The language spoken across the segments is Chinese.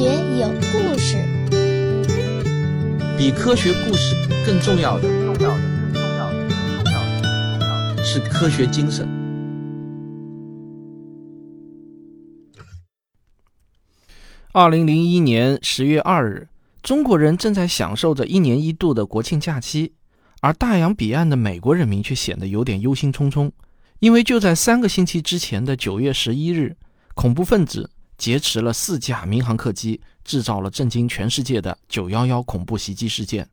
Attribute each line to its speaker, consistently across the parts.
Speaker 1: 学有故事，
Speaker 2: 比科学故事更重要的，重要的，更重要的，更重要的，更重要的是科学精神。
Speaker 3: 二零零一年十月二日，中国人正在享受着一年一度的国庆假期，而大洋彼岸的美国人民却显得有点忧心忡忡，因为就在三个星期之前的九月十一日，恐怖分子劫持了四架民航客机，制造了震惊全世界的九幺幺恐怖袭击事件。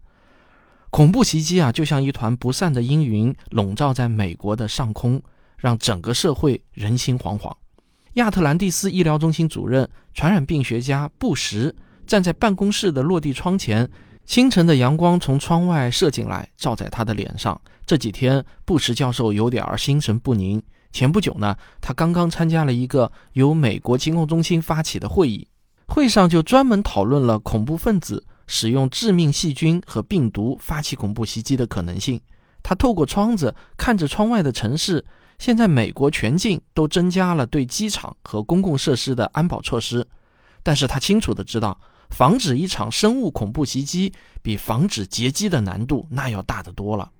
Speaker 3: 恐怖袭击啊，就像一团不散的阴云，笼罩在美国的上空，让整个社会人心惶惶。亚特兰蒂斯医疗中心主任、传染病学家布什站在办公室的落地窗前，清晨的阳光从窗外射进来，照在他的脸上。这几天，布什教授有点儿心神不宁。前不久呢，他刚刚参加了一个由美国疾控中心发起的会议，会上就专门讨论了恐怖分子使用致命细菌和病毒发起恐怖袭击的可能性。他透过窗子看着窗外的城市。现在美国全境都增加了对机场和公共设施的安保措施，但是他清楚的知道，防止一场生物恐怖袭击比防止劫机的难度那要大得多了。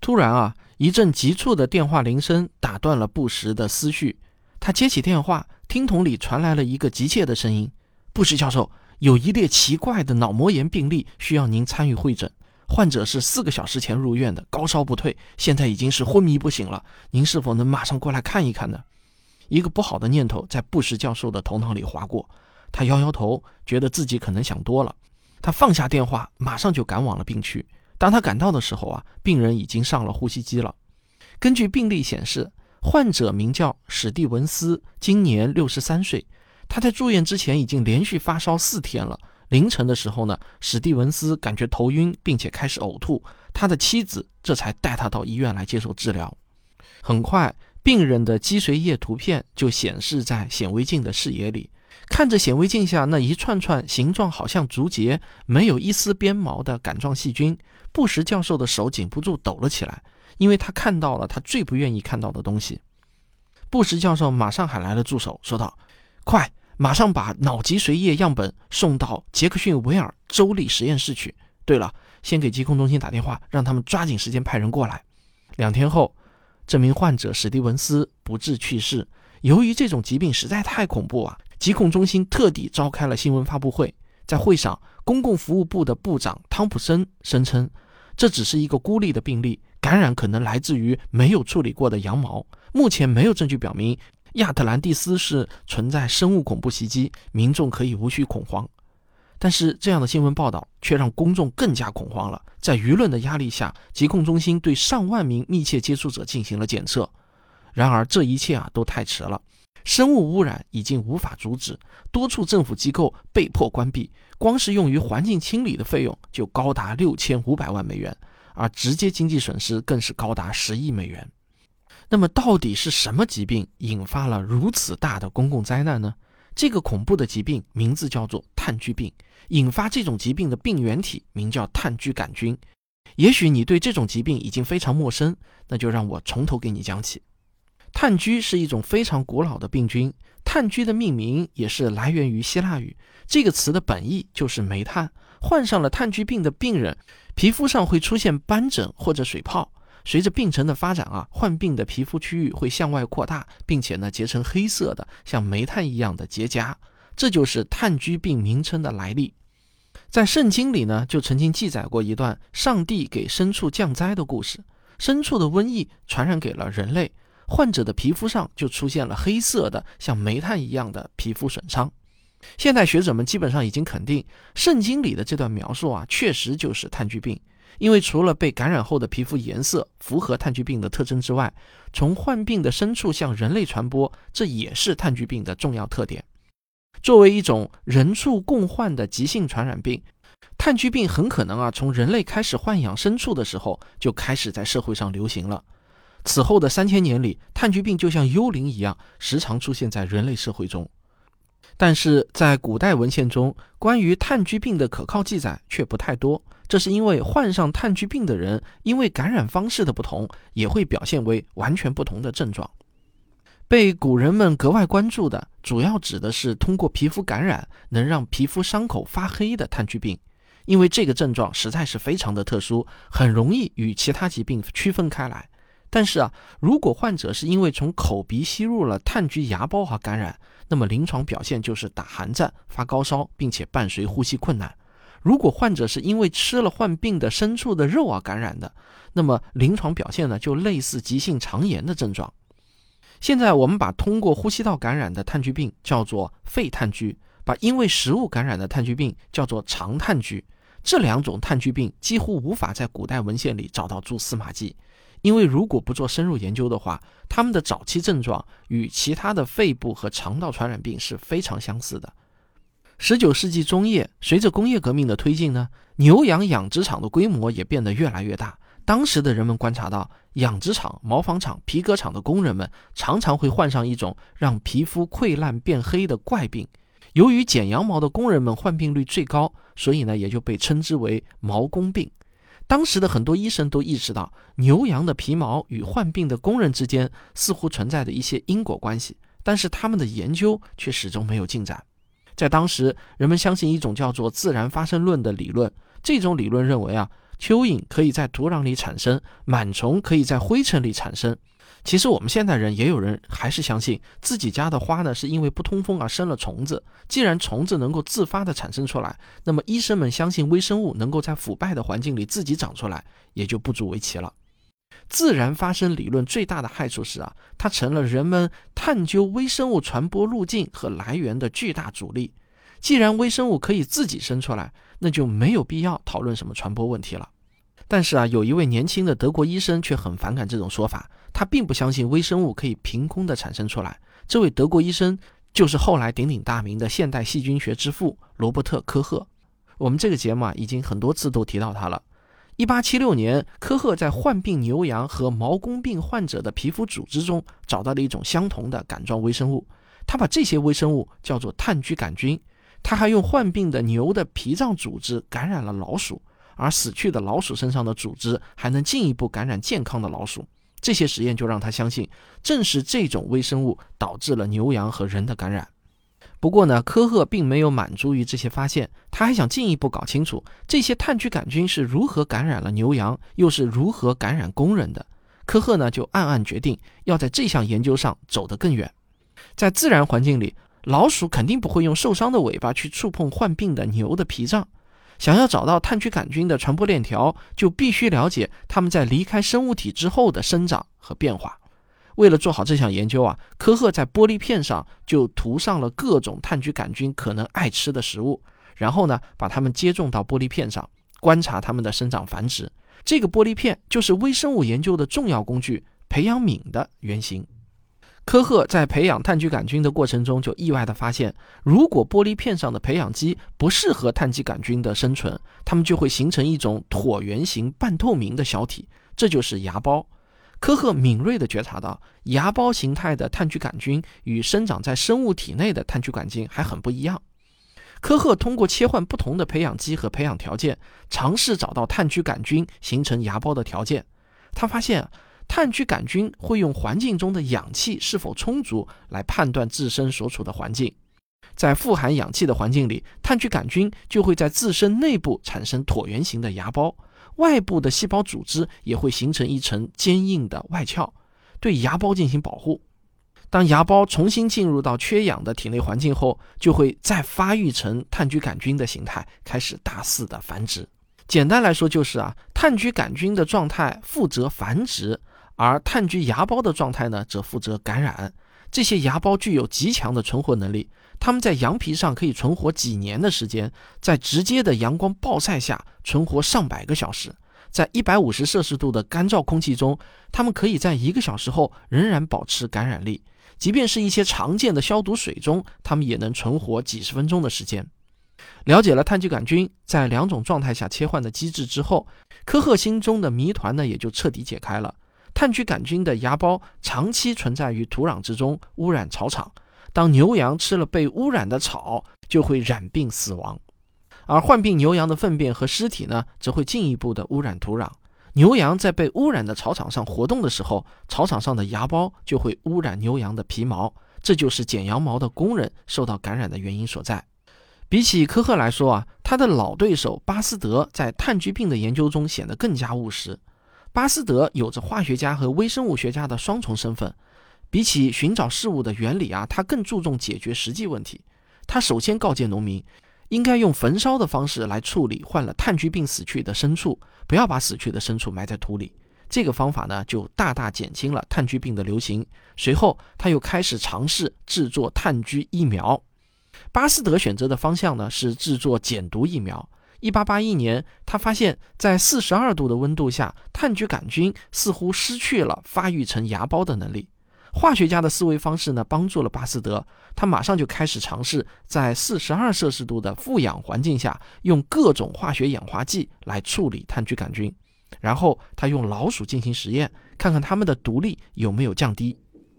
Speaker 3: 突然啊，一阵急促的电话铃声打断了布什的思绪。他接起电话，听筒里传来了一个急切的声音：“布什教授，有一列奇怪的脑膜炎病例需要您参与会诊。”患者是四个小时前入院的，高烧不退，现在已经是昏迷不醒了。您是否能马上过来看一看呢？一个不好的念头在布什教授的头脑里划过，他摇摇头，觉得自己可能想多了。他放下电话，马上就赶往了病区。当他赶到的时候啊，病人已经上了呼吸机了。根据病历显示，患者名叫史蒂文斯，今年六十三岁。他在住院之前已经连续发烧四天了。凌晨的时候呢，史蒂文斯感觉头晕，并且开始呕吐。他的妻子这才带他到医院来接受治疗。很快，病人的脊髓液图片就显示在显微镜的视野里。看着显微镜下那一串串形状好像竹节、没有一丝边毛的杆状细菌，布什教授的手禁不住抖了起来，因为他看到了他最不愿意看到的东西。布什教授马上喊来了助手，说道：“快！”马上把脑脊髓液样本送到杰克逊维尔州立实验室去。对了，先给疾控中心打电话，让他们抓紧时间派人过来。两天后，这名患者史蒂文斯不治去世。由于这种疾病实在太恐怖啊，疾控中心特地召开了新闻发布会。在会上，公共服务部的部长汤普森声称，这只是一个孤立的病例，感染可能来自于没有处理过的羊毛。目前没有证据表明。亚特兰蒂斯是存在生物恐怖袭击，民众可以无需恐慌。但是这样的新闻报道却让公众更加恐慌了。在舆论的压力下，疾控中心对上万名密切接触者进行了检测。然而这一切啊都太迟了，生物污染已经无法阻止，多处政府机构被迫关闭，光是用于环境清理的费用就高达六千五百万美元，而直接经济损失更是高达十亿美元。那么，到底是什么疾病引发了如此大的公共灾难呢？这个恐怖的疾病名字叫做炭疽病，引发这种疾病的病原体名叫炭疽杆菌。也许你对这种疾病已经非常陌生，那就让我从头给你讲起。炭疽是一种非常古老的病菌，炭疽的命名也是来源于希腊语，这个词的本意就是煤炭。患上了炭疽病的病人，皮肤上会出现斑疹或者水泡。随着病程的发展啊，患病的皮肤区域会向外扩大，并且呢结成黑色的像煤炭一样的结痂，这就是炭疽病名称的来历。在圣经里呢，就曾经记载过一段上帝给牲畜降灾的故事，牲畜的瘟疫传染给了人类，患者的皮肤上就出现了黑色的像煤炭一样的皮肤损伤。现代学者们基本上已经肯定，圣经里的这段描述啊，确实就是炭疽病。因为除了被感染后的皮肤颜色符合炭疽病的特征之外，从患病的牲畜向人类传播，这也是炭疽病的重要特点。作为一种人畜共患的急性传染病，炭疽病很可能啊从人类开始豢养牲畜的时候就开始在社会上流行了。此后的三千年里，炭疽病就像幽灵一样，时常出现在人类社会中。但是在古代文献中，关于炭疽病的可靠记载却不太多。这是因为患上炭疽病的人，因为感染方式的不同，也会表现为完全不同的症状。被古人们格外关注的，主要指的是通过皮肤感染能让皮肤伤口发黑的炭疽病，因为这个症状实在是非常的特殊，很容易与其他疾病区分开来。但是啊，如果患者是因为从口鼻吸入了炭疽芽孢而感染，那么临床表现就是打寒战、发高烧，并且伴随呼吸困难。如果患者是因为吃了患病的牲畜的肉而感染的，那么临床表现呢，就类似急性肠炎的症状。现在我们把通过呼吸道感染的炭疽病叫做肺炭疽，把因为食物感染的炭疽病叫做肠炭疽。这两种炭疽病几乎无法在古代文献里找到蛛丝马迹，因为如果不做深入研究的话，他们的早期症状与其他的肺部和肠道传染病是非常相似的。十九世纪中叶，随着工业革命的推进呢，牛羊养殖场的规模也变得越来越大。当时的人们观察到，养殖场、毛纺厂、皮革厂的工人们常常会患上一种让皮肤溃烂变黑的怪病。由于剪羊毛的工人们患病率最高，所以呢，也就被称之为毛工病。当时的很多医生都意识到，牛羊的皮毛与患病的工人之间似乎存在着一些因果关系，但是他们的研究却始终没有进展。在当时，人们相信一种叫做自然发生论的理论，这种理论认为啊。蚯蚓可以在土壤里产生，螨虫可以在灰尘里产生。其实我们现代人也有人还是相信自己家的花呢，是因为不通风而生了虫子。既然虫子能够自发的产生出来，那么医生们相信微生物能够在腐败的环境里自己长出来，也就不足为奇了。自然发生理论最大的害处是啊，它成了人们探究微生物传播路径和来源的巨大阻力。既然微生物可以自己生出来，那就没有必要讨论什么传播问题了。但是啊，有一位年轻的德国医生却很反感这种说法，他并不相信微生物可以凭空的产生出来。这位德国医生就是后来鼎鼎大名的现代细菌学之父罗伯特·科赫。我们这个节目啊，已经很多次都提到他了。一八七六年，科赫在患病牛羊和毛弓病患者的皮肤组织中找到了一种相同的杆状微生物，他把这些微生物叫做炭疽杆菌。他还用患病的牛的脾脏组织感染了老鼠，而死去的老鼠身上的组织还能进一步感染健康的老鼠。这些实验就让他相信，正是这种微生物导致了牛羊和人的感染。不过呢，科赫并没有满足于这些发现，他还想进一步搞清楚这些炭疽杆菌是如何感染了牛羊，又是如何感染工人的。科赫呢，就暗暗决定要在这项研究上走得更远。在自然环境里。老鼠肯定不会用受伤的尾巴去触碰患病的牛的脾脏。想要找到炭疽杆菌的传播链条，就必须了解它们在离开生物体之后的生长和变化。为了做好这项研究啊，科赫在玻璃片上就涂上了各种炭疽杆菌可能爱吃的食物，然后呢，把它们接种到玻璃片上，观察它们的生长繁殖。这个玻璃片就是微生物研究的重要工具——培养皿的原型。科赫在培养炭疽杆菌的过程中，就意外地发现，如果玻璃片上的培养基不适合炭疽杆菌的生存，它们就会形成一种椭圆形半透明的小体，这就是芽孢。科赫敏锐地觉察到，芽孢形态的炭疽杆菌与生长在生物体内的炭疽杆菌还很不一样。科赫通过切换不同的培养基和培养条件，尝试找到炭疽杆菌形成芽孢的条件。他发现。炭疽杆菌会用环境中的氧气是否充足来判断自身所处的环境。在富含氧气的环境里，炭疽杆菌就会在自身内部产生椭圆形的芽孢，外部的细胞组织也会形成一层坚硬的外壳，对芽孢进行保护。当芽孢重新进入到缺氧的体内环境后，就会再发育成炭疽杆菌的形态，开始大肆的繁殖。简单来说，就是啊，炭疽杆菌的状态负责繁殖。而炭疽芽孢的状态呢，则负责感染。这些芽孢具有极强的存活能力，它们在羊皮上可以存活几年的时间，在直接的阳光暴晒下存活上百个小时，在一百五十摄氏度的干燥空气中，它们可以在一个小时后仍然保持感染力。即便是一些常见的消毒水中，它们也能存活几十分钟的时间。了解了炭疽杆菌在两种状态下切换的机制之后，科赫心中的谜团呢，也就彻底解开了。炭疽杆菌的芽孢长期存在于土壤之中，污染草场。当牛羊吃了被污染的草，就会染病死亡。而患病牛羊的粪便和尸体呢，则会进一步的污染土壤。牛羊在被污染的草场上活动的时候，草场上的芽孢就会污染牛羊的皮毛，这就是剪羊毛的工人受到感染的原因所在。比起科赫来说啊，他的老对手巴斯德在炭疽病的研究中显得更加务实。巴斯德有着化学家和微生物学家的双重身份，比起寻找事物的原理啊，他更注重解决实际问题。他首先告诫农民，应该用焚烧的方式来处理患了炭疽病死去的牲畜，不要把死去的牲畜埋在土里。这个方法呢，就大大减轻了炭疽病的流行。随后，他又开始尝试制作炭疽疫苗。巴斯德选择的方向呢是制作减毒疫苗。一八八一年，他发现，在四十二度的温度下，炭疽杆菌似乎失去了发育成芽孢的能力。化学家的思维方式呢，帮助了巴斯德。他马上就开始尝试在四十二摄氏度的负氧环境下，用各种化学氧化剂来处理炭疽杆菌。然后他用老鼠进行实验，看看它们的毒力有没有降低。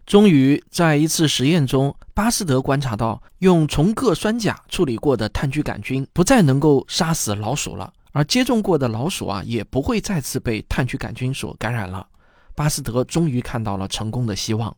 Speaker 3: 终于在一次实验中，巴斯德观察到，用重铬酸钾处理过的炭疽杆菌不再能够杀死老鼠了，而接种过的老鼠啊，也不会再次被炭疽杆菌所感染了。巴斯德终于看到了成功的希望。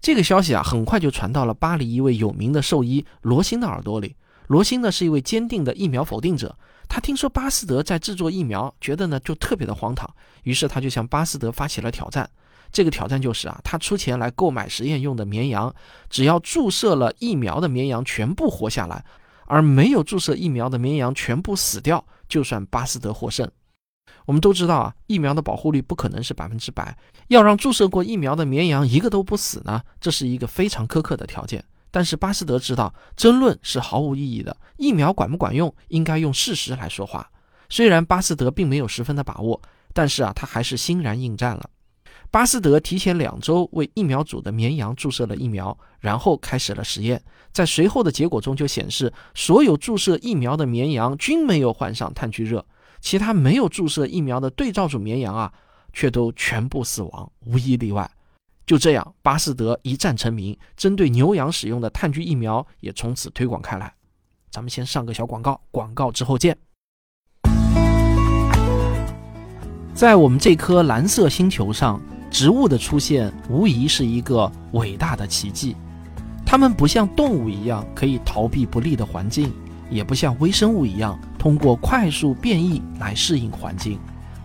Speaker 3: 这个消息啊，很快就传到了巴黎一位有名的兽医罗辛的耳朵里。罗辛呢，是一位坚定的疫苗否定者。他听说巴斯德在制作疫苗，觉得呢就特别的荒唐，于是他就向巴斯德发起了挑战。这个挑战就是啊，他出钱来购买实验用的绵羊，只要注射了疫苗的绵羊全部活下来，而没有注射疫苗的绵羊全部死掉，就算巴斯德获胜。我们都知道啊，疫苗的保护率不可能是百分之百，要让注射过疫苗的绵羊一个都不死呢，这是一个非常苛刻的条件。但是巴斯德知道，争论是毫无意义的，疫苗管不管用，应该用事实来说话。虽然巴斯德并没有十分的把握，但是啊，他还是欣然应战了。巴斯德提前两周为疫苗组的绵羊注射了疫苗，然后开始了实验。在随后的结果中就显示，所有注射疫苗的绵羊均没有患上炭疽热，其他没有注射疫苗的对照组绵羊啊，却都全部死亡，无一例外。就这样，巴斯德一战成名，针对牛羊使用的炭疽疫苗也从此推广开来。咱们先上个小广告，广告之后见。在我们这颗蓝色星球上。植物的出现无疑是一个伟大的奇迹，它们不像动物一样可以逃避不利的环境，也不像微生物一样通过快速变异来适应环境。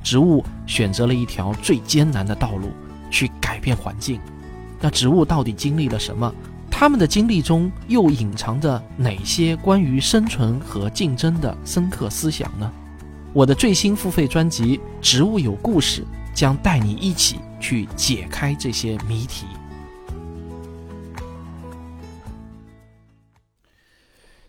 Speaker 3: 植物选择了一条最艰难的道路，去改变环境。那植物到底经历了什么？它们的经历中又隐藏着哪些关于生存和竞争的深刻思想呢？我的最新付费专辑《植物有故事》将带你一起。去解开这些谜题。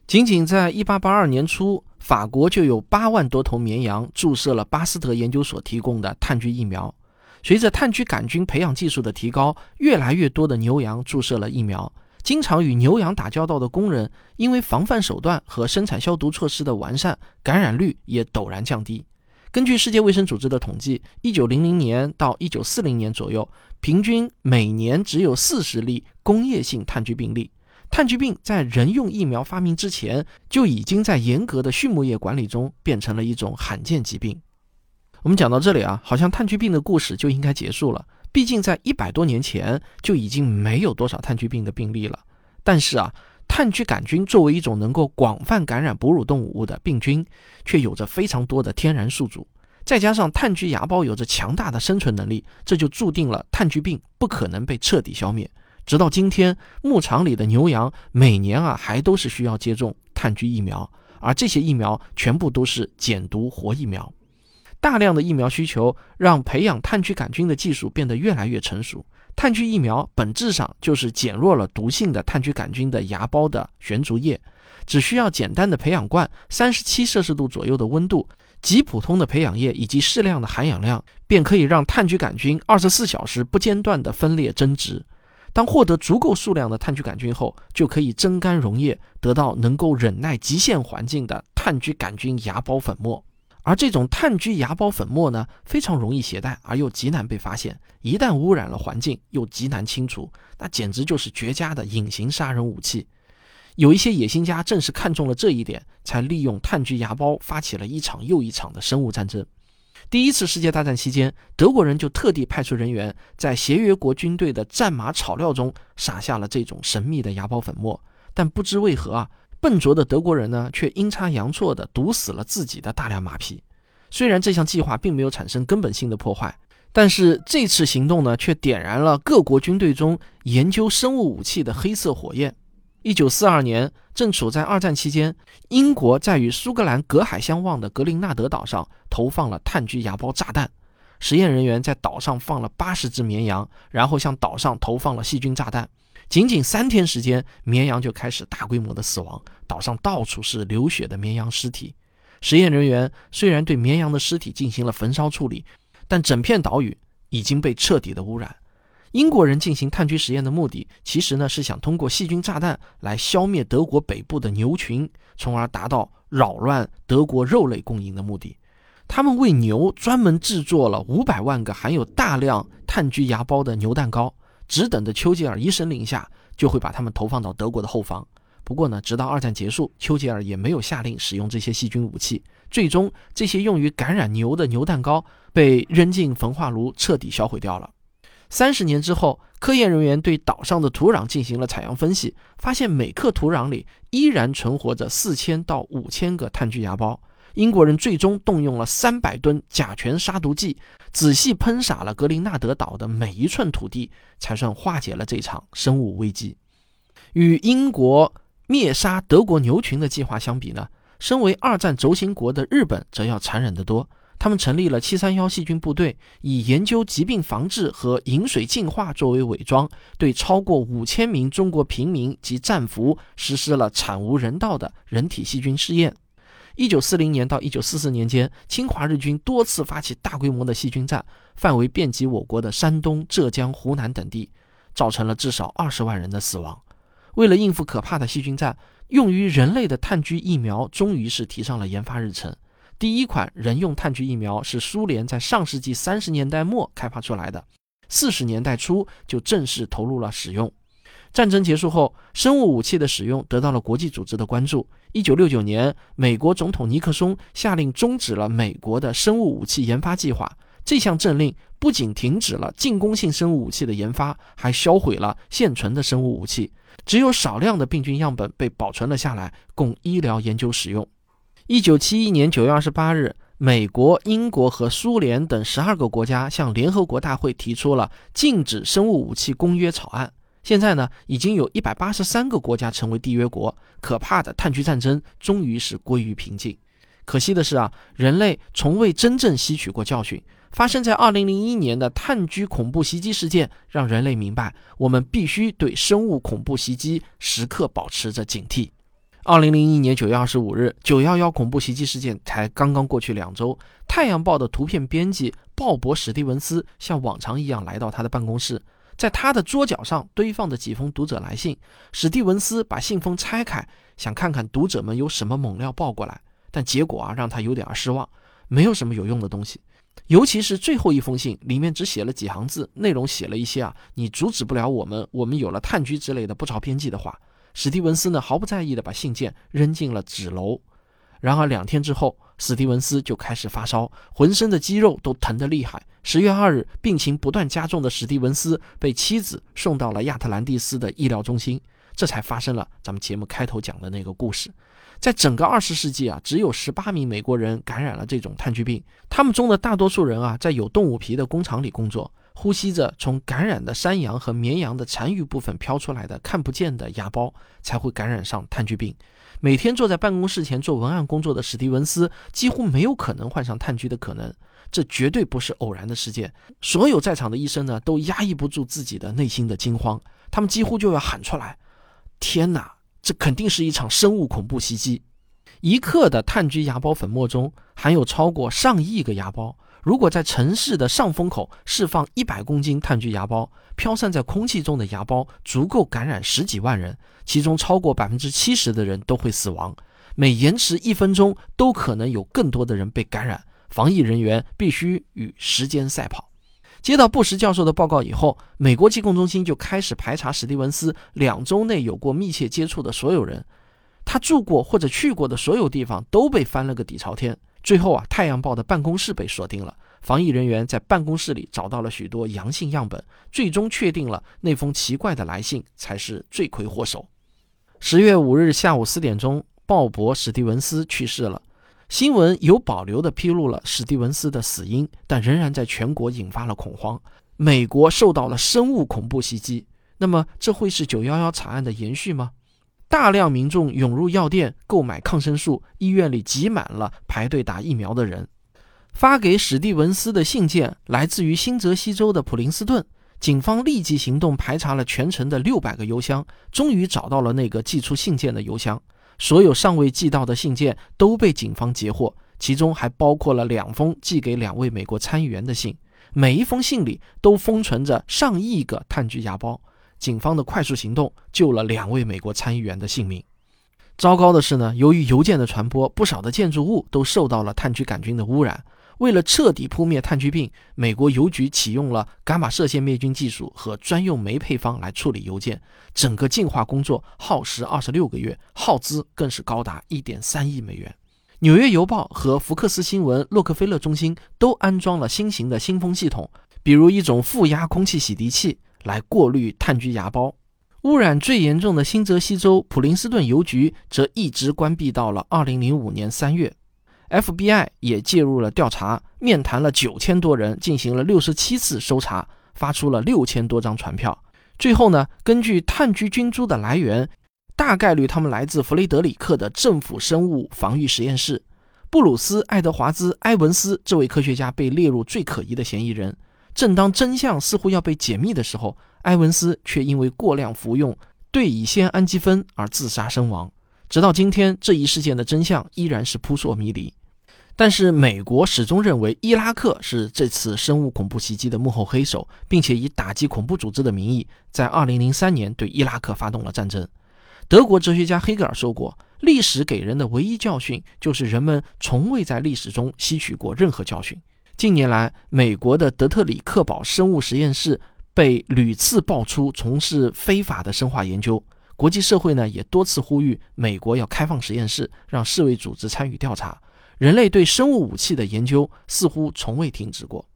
Speaker 3: 仅仅在一八八二年初，法国就有八万多头绵羊注射了巴斯德研究所提供的炭疽疫苗。随着炭疽杆菌培养技术的提高，越来越多的牛羊注射了疫苗。经常与牛羊打交道的工人，因为防范手段和生产消毒措施的完善，感染率也陡然降低。根据世界卫生组织的统计，一九零零年到一九四零年左右，平均每年只有四十例工业性炭疽病例。炭疽病在人用疫苗发明之前，就已经在严格的畜牧业管理中变成了一种罕见疾病。我们讲到这里啊，好像炭疽病的故事就应该结束了。毕竟在一百多年前就已经没有多少炭疽病的病例了。但是啊。炭疽杆菌作为一种能够广泛感染哺乳动物的病菌，却有着非常多的天然宿主，再加上炭疽芽孢有着强大的生存能力，这就注定了炭疽病不可能被彻底消灭。直到今天，牧场里的牛羊每年啊还都是需要接种炭疽疫苗，而这些疫苗全部都是减毒活疫苗。大量的疫苗需求让培养炭疽杆菌的技术变得越来越成熟。炭疽疫苗本质上就是减弱了毒性的炭疽杆菌的芽孢的悬浊液，只需要简单的培养罐，三十七摄氏度左右的温度，极普通的培养液以及适量的含氧量，便可以让炭疽杆菌二十四小时不间断的分裂增殖。当获得足够数量的炭疽杆菌后，就可以蒸干溶液，得到能够忍耐极限环境的炭疽杆菌芽孢粉末。而这种炭疽芽孢粉末呢，非常容易携带，而又极难被发现。一旦污染了环境，又极难清除，那简直就是绝佳的隐形杀人武器。有一些野心家正是看中了这一点，才利用炭疽芽孢发起了一场又一场的生物战争。第一次世界大战期间，德国人就特地派出人员在协约国军队的战马草料中撒下了这种神秘的芽孢粉末，但不知为何啊，笨拙的德国人呢却阴差阳错地毒死了自己的大量马匹。虽然这项计划并没有产生根本性的破坏，但是这次行动呢却点燃了各国军队中研究生物武器的黑色火焰。一九四二年，正处在二战期间，英国在与苏格兰隔海相望的格林纳德岛上投放了炭疽芽孢炸弹。实验人员在岛上放了八十只绵羊，然后向岛上投放了细菌炸弹。仅仅三天时间，绵羊就开始大规模的死亡，岛上到处是流血的绵羊尸体。实验人员虽然对绵羊的尸体进行了焚烧处理，但整片岛屿已经被彻底的污染。英国人进行炭疽实验的目的，其实呢是想通过细菌炸弹来消灭德国北部的牛群，从而达到扰乱德国肉类供应的目的。他们为牛专门制作了五百万个含有大量炭疽芽孢的牛蛋糕，只等着丘吉尔一声令下，就会把它们投放到德国的后方。不过呢，直到二战结束，丘吉尔也没有下令使用这些细菌武器。最终，这些用于感染牛的牛蛋糕被扔进焚化炉，彻底销毁掉了。三十年之后，科研人员对岛上的土壤进行了采样分析，发现每克土壤里依然存活着四千到五千个炭疽芽孢。英国人最终动用了三百吨甲醛杀毒剂，仔细喷洒了格林纳德岛的每一寸土地，才算化解了这场生物危机。与英国灭杀德国牛群的计划相比呢，身为二战轴心国的日本则要残忍得多。他们成立了七三幺细菌部队，以研究疾病防治和饮水净化作为伪装，对超过五千名中国平民及战俘实施了惨无人道的人体细菌试验。一九四零年到一九四四年间，侵华日军多次发起大规模的细菌战，范围遍及我国的山东、浙江、湖南等地，造成了至少二十万人的死亡。为了应付可怕的细菌战，用于人类的炭疽疫苗终于是提上了研发日程。第一款人用炭疽疫苗是苏联在上世纪三十年代末开发出来的，四十年代初就正式投入了使用。战争结束后，生物武器的使用得到了国际组织的关注。一九六九年，美国总统尼克松下令终止了美国的生物武器研发计划。这项政令不仅停止了进攻性生物武器的研发，还销毁了现存的生物武器，只有少量的病菌样本被保存了下来，供医疗研究使用。一九七一年九月二十八日，美国、英国和苏联等十二个国家向联合国大会提出了禁止生物武器公约草案。现在呢，已经有一百八十三个国家成为缔约国，可怕的炭疽战争终于是归于平静。可惜的是啊，人类从未真正吸取过教训。发生在二零零一年的炭疽恐怖袭击事件，让人类明白，我们必须对生物恐怖袭击时刻保持着警惕。二零零一年九月二十五日，九幺幺恐怖袭击事件才刚刚过去两周，《太阳报》的图片编辑鲍勃·史蒂文斯像往常一样来到他的办公室，在他的桌角上堆放着几封读者来信。史蒂文斯把信封拆开，想看看读者们有什么猛料报过来，但结果啊让他有点失望，没有什么有用的东西。尤其是最后一封信，里面只写了几行字，内容写了一些啊你阻止不了我们，我们有了炭疽之类的不着边际的话。史蒂文斯呢毫不在意地把信件扔进了纸篓，然而两天之后，史蒂文斯就开始发烧，浑身的肌肉都疼得厉害。十月二日，病情不断加重的史蒂文斯被妻子送到了亚特兰蒂斯的医疗中心，这才发生了咱们节目开头讲的那个故事。在整个二十世纪啊，只有十八名美国人感染了这种炭疽病，他们中的大多数人啊，在有动物皮的工厂里工作。呼吸着从感染的山羊和绵羊的残余部分飘出来的看不见的芽孢，才会感染上炭疽病。每天坐在办公室前做文案工作的史蒂文斯几乎没有可能患上炭疽的可能，这绝对不是偶然的事件。所有在场的医生呢，都压抑不住自己的内心的惊慌，他们几乎就要喊出来：“天哪，这肯定是一场生物恐怖袭击！一克的炭疽芽孢粉末中含有超过上亿个芽孢。”如果在城市的上风口释放一百公斤炭疽芽孢，飘散在空气中的芽孢足够感染十几万人，其中超过百分之七十的人都会死亡。每延迟一分钟，都可能有更多的人被感染。防疫人员必须与时间赛跑。接到布什教授的报告以后，美国疾控中心就开始排查史蒂文斯两周内有过密切接触的所有人，他住过或者去过的所有地方都被翻了个底朝天。最后啊，《太阳报》的办公室被锁定了，防疫人员在办公室里找到了许多阳性样本，最终确定了那封奇怪的来信才是罪魁祸首。十月五日下午四点钟，鲍勃·史蒂文斯去世了。新闻有保留地披露了史蒂文斯的死因，但仍然在全国引发了恐慌。美国受到了生物恐怖袭击，那么这会是九幺幺惨案的延续吗？大量民众涌入药店购买抗生素，医院里挤满了排队打疫苗的人。发给史蒂文斯的信件来自于新泽西州的普林斯顿，警方立即行动排查了全城的六百个邮箱，终于找到了那个寄出信件的邮箱。所有尚未寄到的信件都被警方截获，其中还包括了两封寄给两位美国参议员的信，每一封信里都封存着上亿个炭疽芽孢。警方的快速行动救了两位美国参议员的性命。糟糕的是呢，由于邮件的传播，不少的建筑物都受到了炭疽杆菌的污染。为了彻底扑灭炭疽病，美国邮局启用了伽马射线灭菌技术和专用酶配方来处理邮件。整个净化工作耗时二十六个月，耗资更是高达一点三亿美元。纽约邮报和福克斯新闻洛克菲勒中心都安装了新型的新风系统，比如一种负压空气洗涤器。来过滤炭疽芽孢，污染最严重的新泽西州普林斯顿邮局则一直关闭到了2005年3月。FBI 也介入了调查，面谈了九千多人，进行了六十七次搜查，发出了六千多张传票。最后呢，根据炭疽菌株的来源，大概率他们来自弗雷德里克的政府生物防御实验室。布鲁斯·爱德华兹·埃文斯这位科学家被列入最可疑的嫌疑人。正当真相似乎要被解密的时候，埃文斯却因为过量服用对乙酰氨基酚而自杀身亡。直到今天，这一事件的真相依然是扑朔迷离。但是，美国始终认为伊拉克是这次生物恐怖袭击的幕后黑手，并且以打击恐怖组织的名义，在2003年对伊拉克发动了战争。德国哲学家黑格尔说过：“历史给人的唯一教训，就是人们从未在历史中吸取过任何教训。”近年来，美国的德特里克堡生物实验室被屡次爆出从事非法的生化研究。国际社会呢，也多次呼吁美国要开放实验室，让世卫组织参与调查。人类对生物武器的研究似乎从未停止过。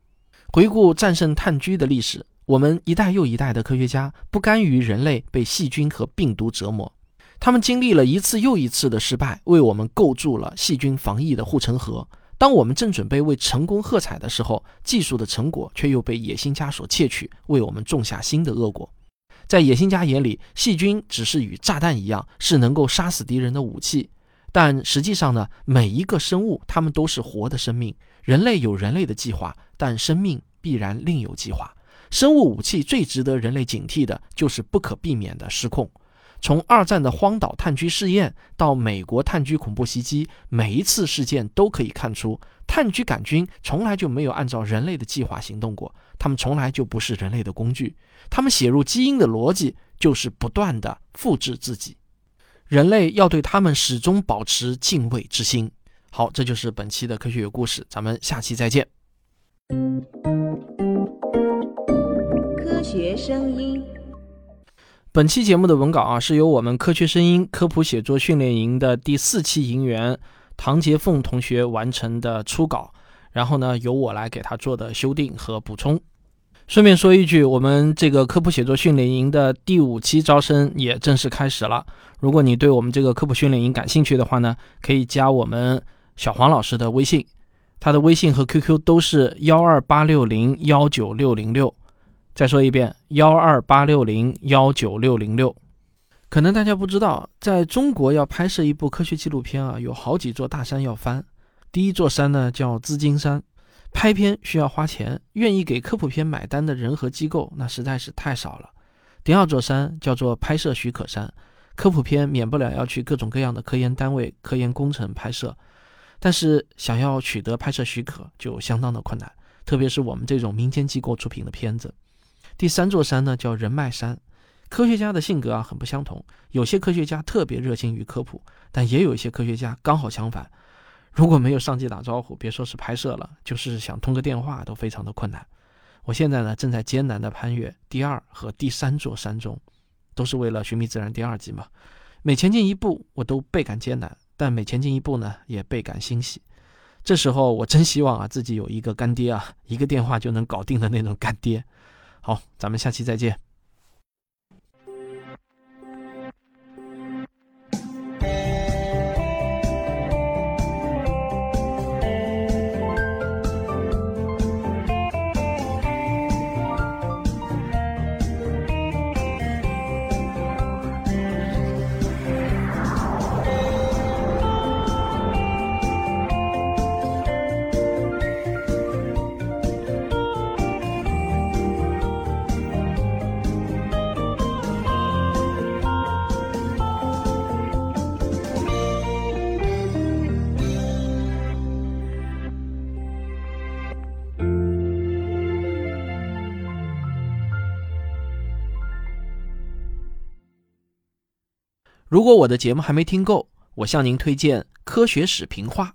Speaker 3: 回顾战胜炭疽的历史，我们一代又一代的科学家不甘于人类被细菌和病毒折磨，他们经历了一次又一次的失败，为我们构筑了细菌防疫的护城河。当我们正准备为成功喝彩的时候，技术的成果却又被野心家所窃取，为我们种下新的恶果。在野心家眼里，细菌只是与炸弹一样，是能够杀死敌人的武器。但实际上呢，每一个生物，它们都是活的生命。人类有人类的计划，但生命必然另有计划。生物武器最值得人类警惕的，就是不可避免的失控。从二战的荒岛炭疽试验到美国炭疽恐怖袭击，每一次事件都可以看出，炭疽杆菌从来就没有按照人类的计划行动过，它们从来就不是人类的工具，它们写入基因的逻辑就是不断的复制自己，人类要对他们始终保持敬畏之心。好，这就是本期的科学有故事，咱们下期再见。
Speaker 1: 科学声音。
Speaker 3: 本期节目的文稿啊，是由我们科学声音科普写作训练营的第四期营员唐杰凤同学完成的初稿，然后呢，由我来给他做的修订和补充。顺便说一句，我们这个科普写作训练营的第五期招生也正式开始了。如果你对我们这个科普训练营感兴趣的话呢，可以加我们小黄老师的微信，他的微信和 QQ 都是幺二八六零幺九六零六。再说一遍，幺二八六零幺九六零六。可能大家不知道，在中国要拍摄一部科学纪录片啊，有好几座大山要翻。第一座山呢叫资金山，拍片需要花钱，愿意给科普片买单的人和机构那实在是太少了。第二座山叫做拍摄许可山，科普片免不了要去各种各样的科研单位、科研工程拍摄，但是想要取得拍摄许可就相当的困难，特别是我们这种民间机构出品的片子。第三座山呢，叫人脉山。科学家的性格啊，很不相同。有些科学家特别热心于科普，但也有一些科学家刚好相反。如果没有上级打招呼，别说是拍摄了，就是想通个电话都非常的困难。我现在呢，正在艰难的攀越第二和第三座山中，都是为了寻觅自然第二季嘛。每前进一步，我都倍感艰难，但每前进一步呢，也倍感欣喜。这时候我真希望啊自己有一个干爹啊，一个电话就能搞定的那种干爹。好，咱们下期再见。如果我的节目还没听够，我向您推荐《科学史评话》。